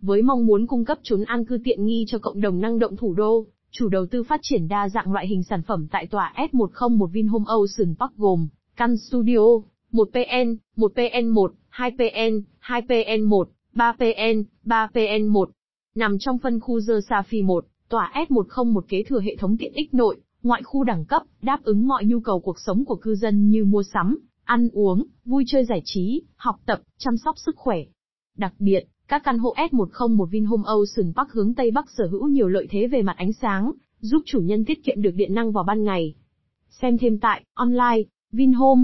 Với mong muốn cung cấp chốn an cư tiện nghi cho cộng đồng năng động thủ đô, chủ đầu tư phát triển đa dạng loại hình sản phẩm tại tòa S101 Vinhome Ocean Park gồm căn studio, 1PN, 1PN1, 2PN, 2PN1, 3PN, 3PN1. Nằm trong phân khu The Safi 1, tòa S101 kế thừa hệ thống tiện ích nội, ngoại khu đẳng cấp, đáp ứng mọi nhu cầu cuộc sống của cư dân như mua sắm, ăn uống, vui chơi giải trí, học tập, chăm sóc sức khỏe. Đặc biệt, các căn hộ S101 Vinhome Ocean Park hướng Tây Bắc sở hữu nhiều lợi thế về mặt ánh sáng, giúp chủ nhân tiết kiệm được điện năng vào ban ngày. Xem thêm tại online Vinhome